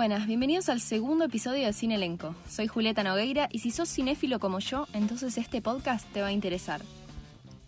buenas, bienvenidos al segundo episodio de Cine Elenco. Soy Julieta Nogueira y si sos cinéfilo como yo, entonces este podcast te va a interesar.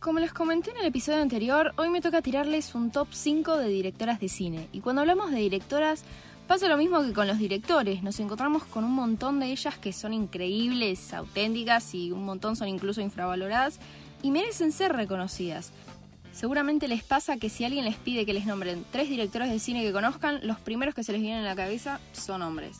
Como les comenté en el episodio anterior, hoy me toca tirarles un top 5 de directoras de cine. Y cuando hablamos de directoras, pasa lo mismo que con los directores. Nos encontramos con un montón de ellas que son increíbles, auténticas y un montón son incluso infravaloradas y merecen ser reconocidas. Seguramente les pasa que si alguien les pide que les nombren tres directores de cine que conozcan, los primeros que se les vienen a la cabeza son hombres.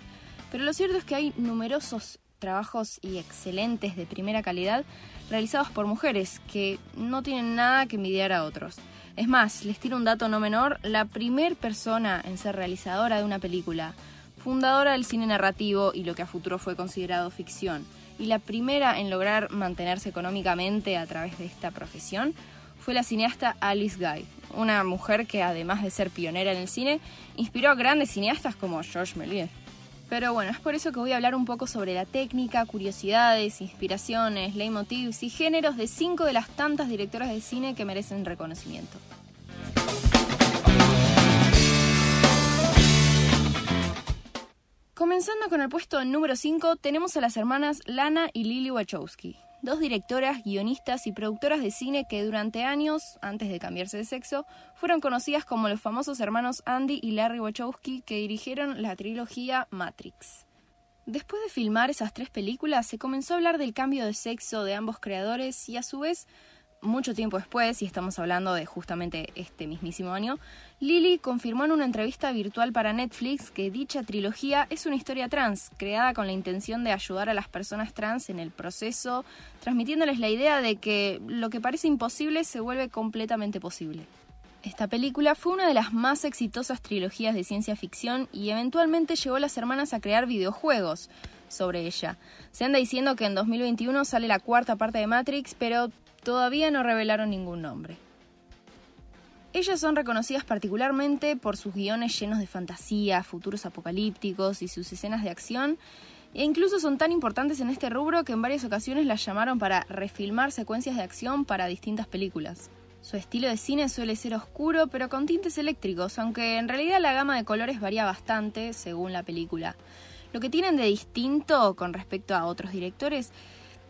Pero lo cierto es que hay numerosos trabajos y excelentes de primera calidad realizados por mujeres que no tienen nada que envidiar a otros. Es más, les tiro un dato no menor, la primer persona en ser realizadora de una película, fundadora del cine narrativo y lo que a futuro fue considerado ficción, y la primera en lograr mantenerse económicamente a través de esta profesión, fue la cineasta Alice Guy, una mujer que además de ser pionera en el cine, inspiró a grandes cineastas como Georges Méliès. Pero bueno, es por eso que voy a hablar un poco sobre la técnica, curiosidades, inspiraciones, leitmotivs y géneros de cinco de las tantas directoras de cine que merecen reconocimiento. Comenzando con el puesto número 5, tenemos a las hermanas Lana y Lily Wachowski, dos directoras, guionistas y productoras de cine que durante años, antes de cambiarse de sexo, fueron conocidas como los famosos hermanos Andy y Larry Wachowski que dirigieron la trilogía Matrix. Después de filmar esas tres películas, se comenzó a hablar del cambio de sexo de ambos creadores y a su vez mucho tiempo después, y estamos hablando de justamente este mismísimo año, Lily confirmó en una entrevista virtual para Netflix que dicha trilogía es una historia trans, creada con la intención de ayudar a las personas trans en el proceso, transmitiéndoles la idea de que lo que parece imposible se vuelve completamente posible. Esta película fue una de las más exitosas trilogías de ciencia ficción y eventualmente llevó a las hermanas a crear videojuegos sobre ella. Se anda diciendo que en 2021 sale la cuarta parte de Matrix, pero todavía no revelaron ningún nombre. Ellas son reconocidas particularmente por sus guiones llenos de fantasía, futuros apocalípticos y sus escenas de acción, e incluso son tan importantes en este rubro que en varias ocasiones las llamaron para refilmar secuencias de acción para distintas películas. Su estilo de cine suele ser oscuro pero con tintes eléctricos, aunque en realidad la gama de colores varía bastante según la película. Lo que tienen de distinto con respecto a otros directores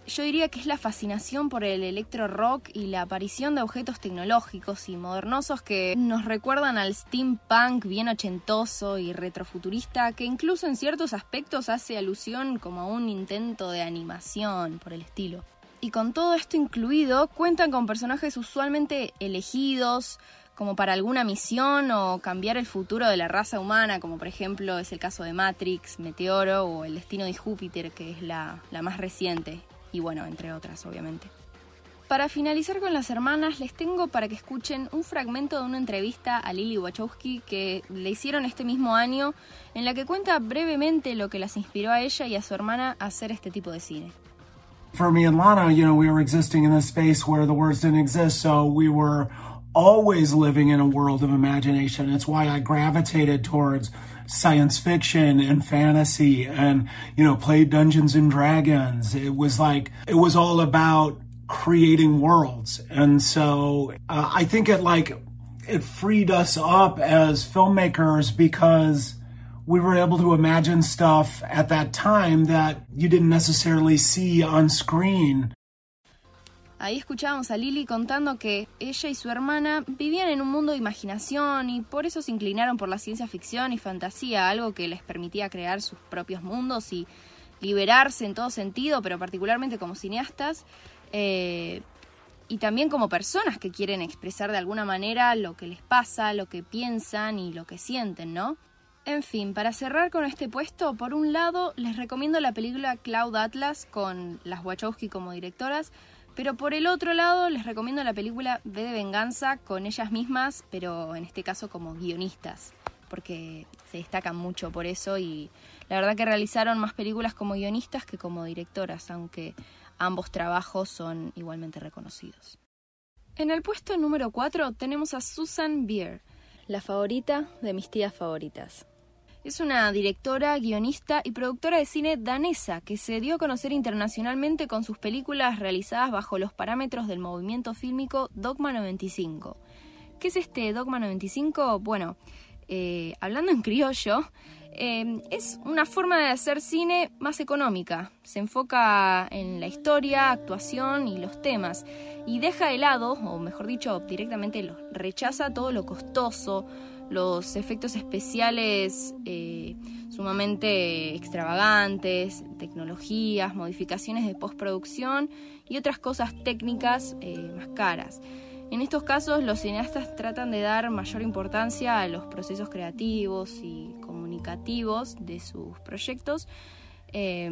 yo diría que es la fascinación por el electro rock y la aparición de objetos tecnológicos y modernosos que nos recuerdan al steampunk bien ochentoso y retrofuturista que incluso en ciertos aspectos hace alusión como a un intento de animación por el estilo. Y con todo esto incluido, cuentan con personajes usualmente elegidos, como para alguna misión o cambiar el futuro de la raza humana, como por ejemplo es el caso de Matrix, Meteoro o El Destino de Júpiter, que es la, la más reciente y bueno, entre otras, obviamente. Para finalizar con las hermanas, les tengo para que escuchen un fragmento de una entrevista a Lily Wachowski que le hicieron este mismo año, en la que cuenta brevemente lo que las inspiró a ella y a su hermana a hacer este tipo de cine. For me and Lana, you know, we were existing in a space where the words didn't exist, so we were always living in a world of imagination. It's why I gravitated towards science fiction and fantasy and, you know, played Dungeons and Dragons. It was like, it was all about creating worlds. And so uh, I think it like, it freed us up as filmmakers because we were able to imagine stuff at that time that you didn't necessarily see on screen. Ahí escuchábamos a Lily contando que ella y su hermana vivían en un mundo de imaginación y por eso se inclinaron por la ciencia ficción y fantasía, algo que les permitía crear sus propios mundos y liberarse en todo sentido, pero particularmente como cineastas. Eh, y también como personas que quieren expresar de alguna manera lo que les pasa, lo que piensan y lo que sienten, ¿no? En fin, para cerrar con este puesto, por un lado les recomiendo la película Cloud Atlas con las Wachowski como directoras, pero por el otro lado, les recomiendo la película V de Venganza con ellas mismas, pero en este caso como guionistas, porque se destacan mucho por eso y la verdad que realizaron más películas como guionistas que como directoras, aunque ambos trabajos son igualmente reconocidos. En el puesto número 4 tenemos a Susan Beer, la favorita de mis tías favoritas. Es una directora, guionista y productora de cine danesa que se dio a conocer internacionalmente con sus películas realizadas bajo los parámetros del movimiento fílmico Dogma 95. ¿Qué es este Dogma 95? Bueno, eh, hablando en criollo, Eh, es una forma de hacer cine más económica. Se enfoca en la historia, actuación y los temas. Y deja de lado, o mejor dicho, directamente rechaza todo lo costoso, los efectos especiales eh, sumamente extravagantes, tecnologías, modificaciones de postproducción y otras cosas técnicas eh, más caras. En estos casos, los cineastas tratan de dar mayor importancia a los procesos creativos y comunicativos de sus proyectos eh,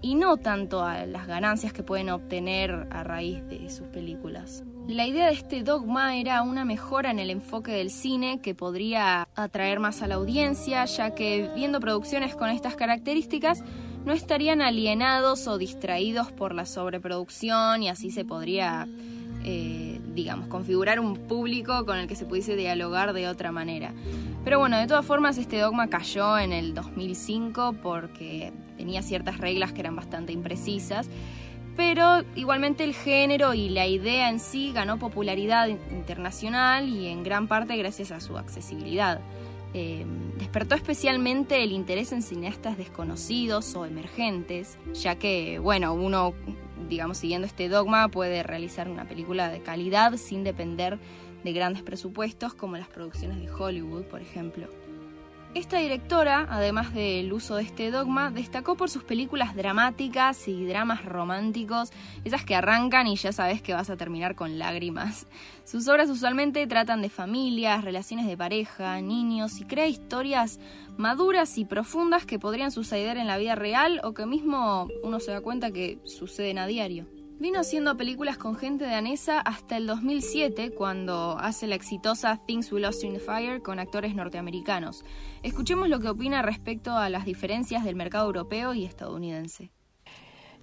y no tanto a las ganancias que pueden obtener a raíz de sus películas. La idea de este dogma era una mejora en el enfoque del cine que podría atraer más a la audiencia, ya que viendo producciones con estas características no estarían alienados o distraídos por la sobreproducción y así se podría, eh, digamos, configurar un público con el que se pudiese dialogar de otra manera. Pero bueno, de todas formas este dogma cayó en el 2005 porque tenía ciertas reglas que eran bastante imprecisas pero igualmente el género y la idea en sí ganó popularidad internacional y en gran parte gracias a su accesibilidad. Eh, despertó especialmente el interés en cineastas desconocidos o emergentes, ya que, bueno, uno, digamos, siguiendo este dogma puede realizar una película de calidad sin depender de grandes presupuestos como las producciones de Hollywood, por ejemplo. Esta directora, además del uso de este dogma, destacó por sus películas dramáticas y dramas románticos, esas que arrancan y ya sabes que vas a terminar con lágrimas. Sus obras usualmente tratan de familias, relaciones de pareja, niños y crea historias maduras y profundas que podrían suceder en la vida real o que mismo uno se da cuenta que suceden a diario. Vino haciendo películas con gente danesa hasta el 2007, cuando hace la exitosa Things We Lost in the Fire con actores norteamericanos. Escuchemos lo que opina respecto a las diferencias del mercado europeo y estadounidense.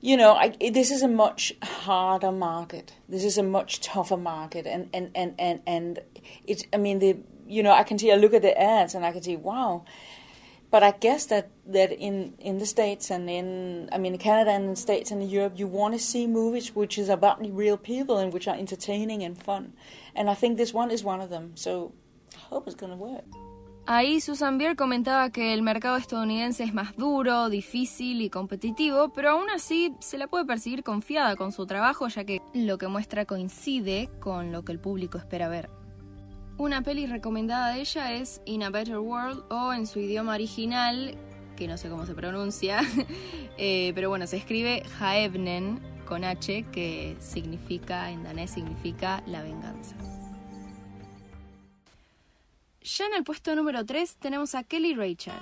You know, I, this is a much harder market. This is a much tougher market, and and and and and it. I mean, the you know, I can see. I look at the ads, and I can see, wow. But I guess that that in in the states and in I mean Canada and the states and in Europe, you want to see movies which is about real people and which are entertaining and fun, and I think this one is one of them. So I hope it's going to work. Ahí Susan Bier comentaba que el mercado estadounidense es más duro, difícil y competitivo, pero aún así se la puede percibir confiada con su trabajo ya que lo que muestra coincide con lo que el público espera ver. Una peli recomendada de ella es In a Better World o en su idioma original, que no sé cómo se pronuncia, eh, pero bueno, se escribe Haevnen con H, que significa, en danés significa la venganza. Ya en el puesto número 3 tenemos a Kelly Rachel.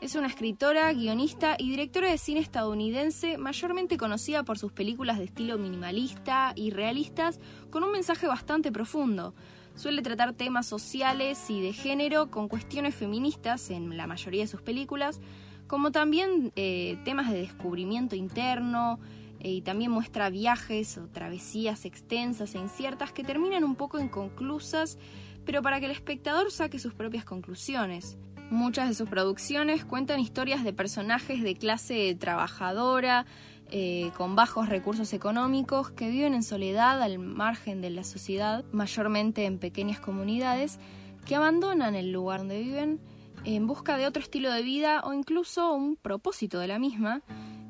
Es una escritora, guionista y directora de cine estadounidense mayormente conocida por sus películas de estilo minimalista y realistas con un mensaje bastante profundo. Suele tratar temas sociales y de género con cuestiones feministas en la mayoría de sus películas, como también eh, temas de descubrimiento interno, eh, y también muestra viajes o travesías extensas e inciertas que terminan un poco inconclusas, pero para que el espectador saque sus propias conclusiones. Muchas de sus producciones cuentan historias de personajes de clase trabajadora, eh, con bajos recursos económicos que viven en soledad al margen de la sociedad, mayormente en pequeñas comunidades, que abandonan el lugar donde viven en busca de otro estilo de vida o incluso un propósito de la misma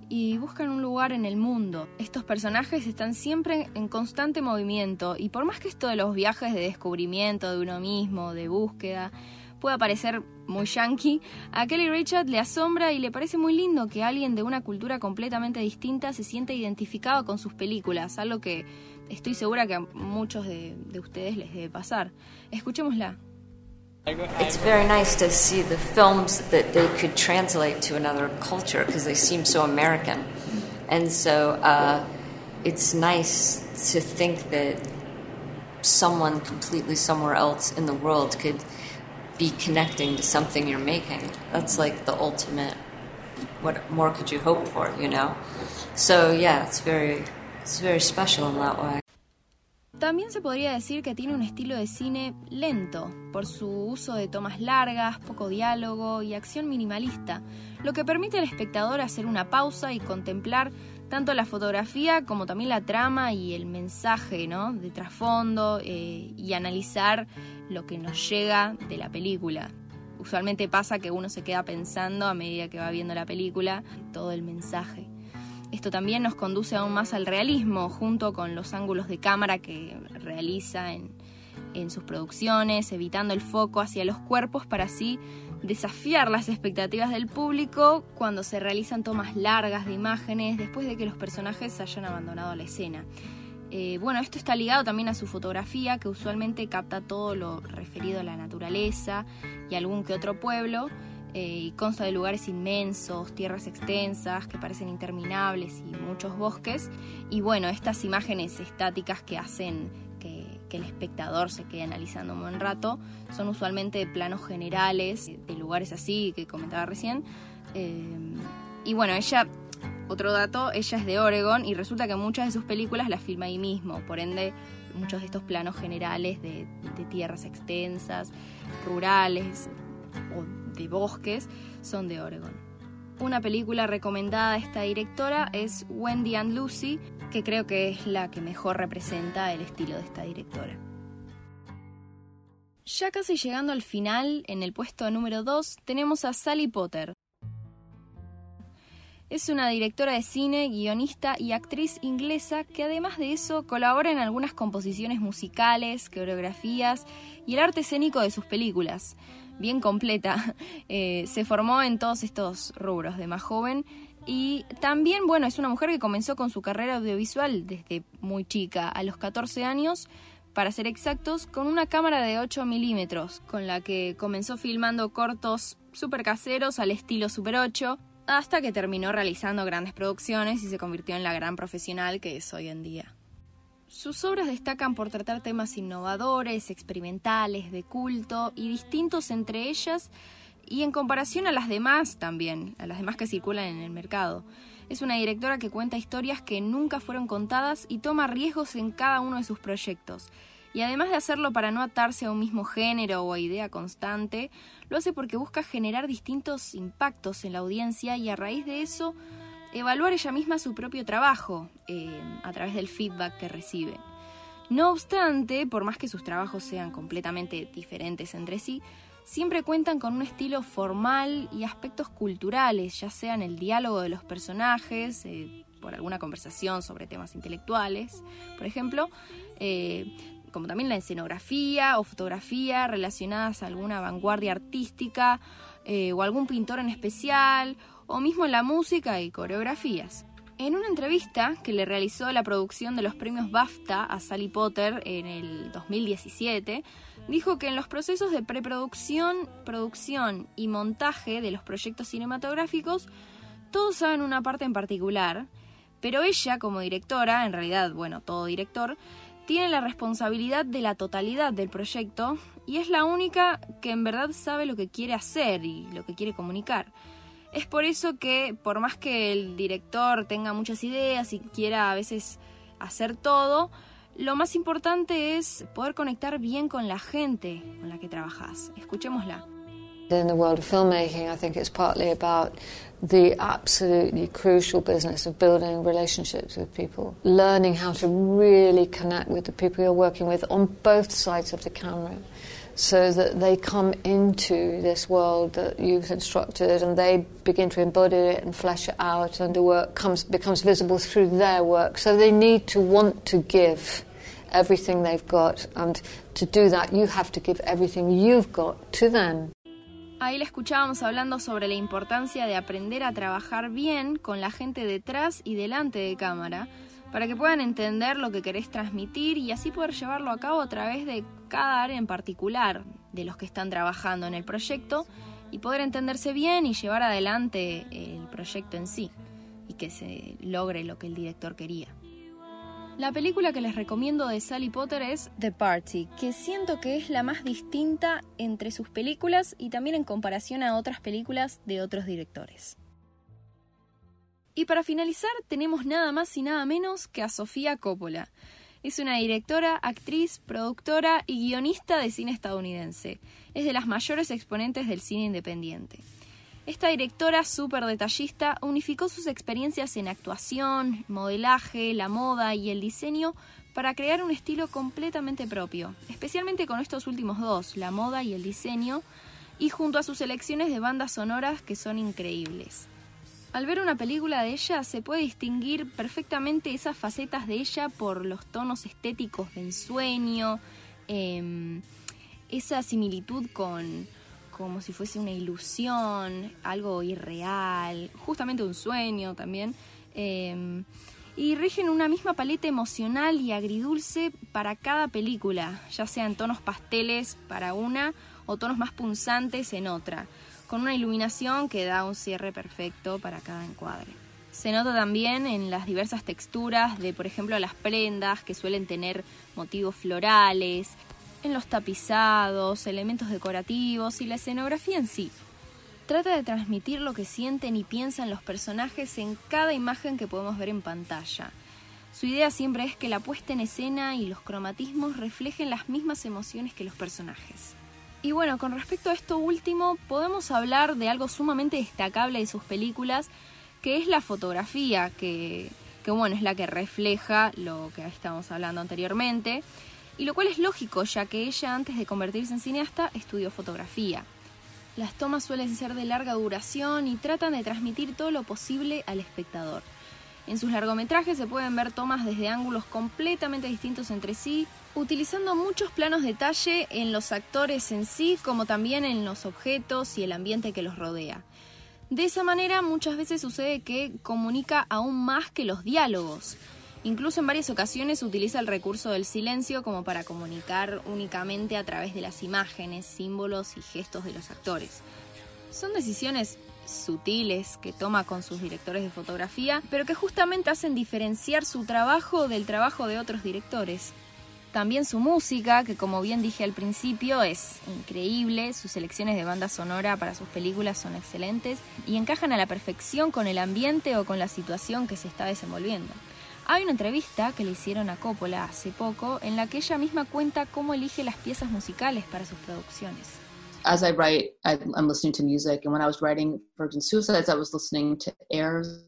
y buscan un lugar en el mundo. Estos personajes están siempre en constante movimiento y por más que esto de los viajes de descubrimiento de uno mismo, de búsqueda, pueda parecer muy yankee, a Kelly Richard le asombra y le parece muy lindo que alguien de una cultura completamente distinta se sienta identificado con sus películas, algo que estoy segura que a muchos de, de ustedes les debe pasar. Escuchémosla. It's very nice to see the films that they could translate to another culture because they seem so American. And so uh, it's nice to think that someone completely somewhere else in the world could be connecting to something you're making. That's like the ultimate. What more could you hope for, you know? So yeah, it's very, it's very special in that way. También se podría decir que tiene un estilo de cine lento, por su uso de tomas largas, poco diálogo y acción minimalista, lo que permite al espectador hacer una pausa y contemplar tanto la fotografía como también la trama y el mensaje ¿no? de trasfondo eh, y analizar lo que nos llega de la película. usualmente pasa que uno se queda pensando a medida que va viendo la película todo el mensaje. Esto también nos conduce aún más al realismo, junto con los ángulos de cámara que realiza en, en sus producciones, evitando el foco hacia los cuerpos para así desafiar las expectativas del público cuando se realizan tomas largas de imágenes después de que los personajes hayan abandonado la escena. Eh, bueno, esto está ligado también a su fotografía, que usualmente capta todo lo referido a la naturaleza y algún que otro pueblo, eh, y consta de lugares inmensos, tierras extensas que parecen interminables y muchos bosques. Y bueno, estas imágenes estáticas que hacen que, el espectador se quede analizando un buen rato son usualmente planos generales de lugares así que comentaba recién. Eh, y bueno, ella otro dato, ella es de Oregon y resulta que muchas de sus películas las filma ahí mismo, por ende muchos de estos planos generales de, tierras extensas, rurales o de bosques son de Oregon. Una película recomendada a esta directora es Wendy and Lucy, que creo que es la que mejor representa el estilo de esta directora. Ya casi llegando al final, en el puesto número 2, tenemos a Sally Potter, es una directora de cine, guionista y actriz inglesa que además de eso colabora en algunas composiciones musicales, coreografías y el arte escénico de sus películas. Bien completa, eh, se formó en todos estos rubros de más joven y también, bueno, es una mujer que comenzó con su carrera audiovisual desde muy chica, a los 14 años, para ser exactos, con una cámara de 8 milímetros, con la que comenzó filmando cortos super caseros al estilo Super 8, hasta que terminó realizando grandes producciones y se convirtió en la gran profesional que es hoy en día. Sus obras destacan por tratar temas innovadores, experimentales, de culto y distintos entre ellas y en comparación a las demás también, a las demás que circulan en el mercado. Es una directora que cuenta historias que nunca fueron contadas y toma riesgos en cada uno de sus proyectos. Y además de hacerlo para no atarse a un mismo género o a idea constante, lo hace porque busca generar distintos impactos en la audiencia y a raíz de eso evaluar ella misma su propio trabajo eh, a través del feedback que recibe. No obstante, por más que sus trabajos sean completamente diferentes entre sí, siempre cuentan con un estilo formal y aspectos culturales, ya sea en el diálogo de los personajes, eh, por alguna conversación sobre temas intelectuales, por ejemplo, eh, como también la escenografía o fotografía relacionadas a alguna vanguardia artística eh, o algún pintor en especial, o mismo la música y coreografías. En una entrevista que le realizó la producción de los premios BAFTA a Sally Potter en el 2017, dijo que en los procesos de preproducción, producción y montaje de los proyectos cinematográficos, todos saben una parte en particular, pero ella como directora, en realidad, bueno, todo director, tiene la responsabilidad de la totalidad del proyecto y es la única que en verdad sabe lo que quiere hacer y lo que quiere comunicar. Es por eso que por más que el director tenga muchas ideas y quiera a veces hacer todo, lo más importante es poder conectar bien con la gente con la que trabajas. Escuchémosla. In the world of filmmaking, I think it's partly about the absolutely crucial business of building relationships with people, learning how to really connect with the people you're working with on both sides of the camera. So that they come into this world that you've constructed and they begin to embody it and flesh it out, and the work comes, becomes visible through their work. So they need to want to give everything they've got, and to do that, you have to give everything you've got to them. Ahí la escuchábamos hablando sobre la importancia de aprender a trabajar bien con la gente detrás y delante de cámara, para que puedan entender lo que querés transmitir y así poder llevarlo a cabo a través de cada área en particular de los que están trabajando en el proyecto y poder entenderse bien y llevar adelante el proyecto en sí y que se logre lo que el director quería. La película que les recomiendo de Sally Potter es The Party, que siento que es la más distinta entre sus películas y también en comparación a otras películas de otros directores. Y para finalizar tenemos nada más y nada menos que a Sofía Coppola. Es una directora, actriz, productora y guionista de cine estadounidense. Es de las mayores exponentes del cine independiente. Esta directora súper detallista unificó sus experiencias en actuación, modelaje, la moda y el diseño para crear un estilo completamente propio, especialmente con estos últimos dos, la moda y el diseño, y junto a sus selecciones de bandas sonoras que son increíbles. Al ver una película de ella se puede distinguir perfectamente esas facetas de ella por los tonos estéticos de ensueño, em, esa similitud con como si fuese una ilusión, algo irreal, justamente un sueño también. Em, y rigen una misma paleta emocional y agridulce para cada película, ya sean tonos pasteles para una o tonos más punzantes en otra con una iluminación que da un cierre perfecto para cada encuadre. Se nota también en las diversas texturas de, por ejemplo, las prendas que suelen tener motivos florales, en los tapizados, elementos decorativos y la escenografía en sí. Trata de transmitir lo que sienten y piensan los personajes en cada imagen que podemos ver en pantalla. Su idea siempre es que la puesta en escena y los cromatismos reflejen las mismas emociones que los personajes. Y bueno, con respecto a esto último, podemos hablar de algo sumamente destacable de sus películas, que es la fotografía, que, que bueno, es la que refleja lo que estábamos hablando anteriormente, y lo cual es lógico, ya que ella antes de convertirse en cineasta estudió fotografía. Las tomas suelen ser de larga duración y tratan de transmitir todo lo posible al espectador. En sus largometrajes se pueden ver tomas desde ángulos completamente distintos entre sí, utilizando muchos planos de detalle en los actores en sí, como también en los objetos y el ambiente que los rodea. De esa manera muchas veces sucede que comunica aún más que los diálogos. Incluso en varias ocasiones utiliza el recurso del silencio como para comunicar únicamente a través de las imágenes, símbolos y gestos de los actores. Son decisiones sutiles que toma con sus directores de fotografía, pero que justamente hacen diferenciar su trabajo del trabajo de otros directores. También su música, que como bien dije al principio, es increíble, sus selecciones de banda sonora para sus películas son excelentes y encajan a la perfección con el ambiente o con la situación que se está desenvolviendo. Hay una entrevista que le hicieron a Coppola hace poco en la que ella misma cuenta cómo elige las piezas musicales para sus producciones. As I write, I'm listening to music, and when I was writing Virgin Suicides, I was listening to Airs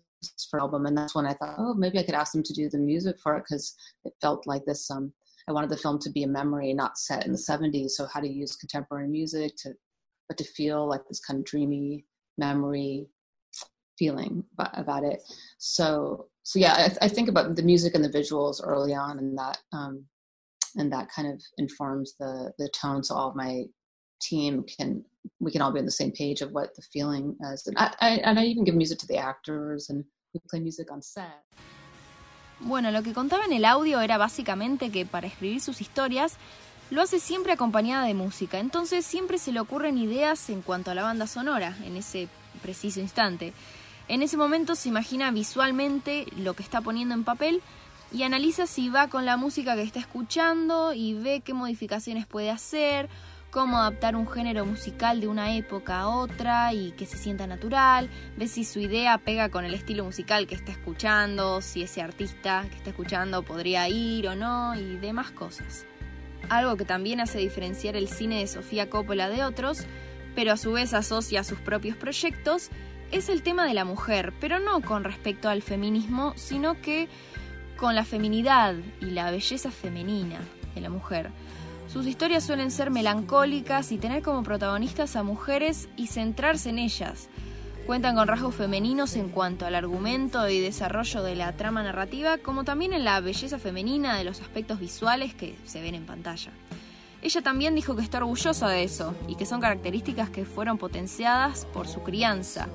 for album, and that's when I thought, oh, maybe I could ask them to do the music for it because it felt like this um, I wanted the film to be a memory, not set in the 70s. So how to use contemporary music to, but to feel like this kind of dreamy memory feeling about it. So, so yeah, I, I think about the music and the visuals early on, and that, um, and that kind of informs the the tone. So all my team can we can all be on the same page of what the feeling is. And I, I and I even give music to the actors, and we play music on set. Bueno, lo que contaba en el audio era básicamente que para escribir sus historias lo hace siempre acompañada de música, entonces siempre se le ocurren ideas en cuanto a la banda sonora en ese preciso instante. En ese momento se imagina visualmente lo que está poniendo en papel y analiza si va con la música que está escuchando y ve qué modificaciones puede hacer cómo adaptar un género musical de una época a otra y que se sienta natural, ve si su idea pega con el estilo musical que está escuchando, si ese artista que está escuchando podría ir o no y demás cosas. Algo que también hace diferenciar el cine de Sofía Coppola de otros, pero a su vez asocia sus propios proyectos, es el tema de la mujer, pero no con respecto al feminismo, sino que con la feminidad y la belleza femenina de la mujer. Sus historias suelen ser melancólicas y tener como protagonistas a mujeres y centrarse en ellas. Cuentan con rasgos femeninos en cuanto al argumento y desarrollo de la trama narrativa, como también en la belleza femenina de los aspectos visuales que se ven en pantalla. Ella también dijo que está orgullosa de eso y que son características que fueron potenciadas por su crianza.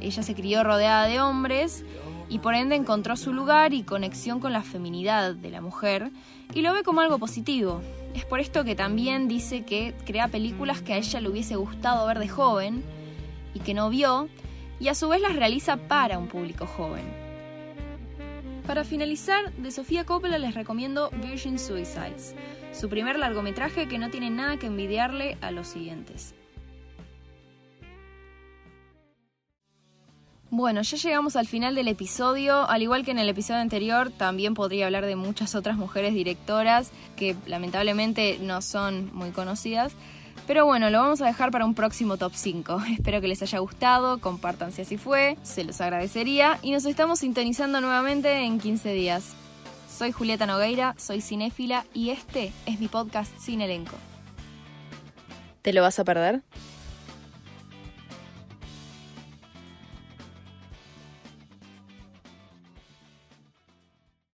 Ella se crió rodeada de hombres y por ende encontró su lugar y conexión con la feminidad de la mujer y lo ve como algo positivo. Es por esto que también dice que crea películas que a ella le hubiese gustado ver de joven y que no vio, y a su vez las realiza para un público joven. Para finalizar, de Sofía Coppola les recomiendo Virgin Suicides, su primer largometraje que no tiene nada que envidiarle a los siguientes. Bueno, ya llegamos al final del episodio. Al igual que en el episodio anterior, también podría hablar de muchas otras mujeres directoras que lamentablemente no son muy conocidas. Pero bueno, lo vamos a dejar para un próximo top 5. Espero que les haya gustado, compartan si así fue, se los agradecería y nos estamos sintonizando nuevamente en 15 días. Soy Julieta Nogueira, soy cinéfila y este es mi podcast Sin Elenco. ¿Te lo vas a perder?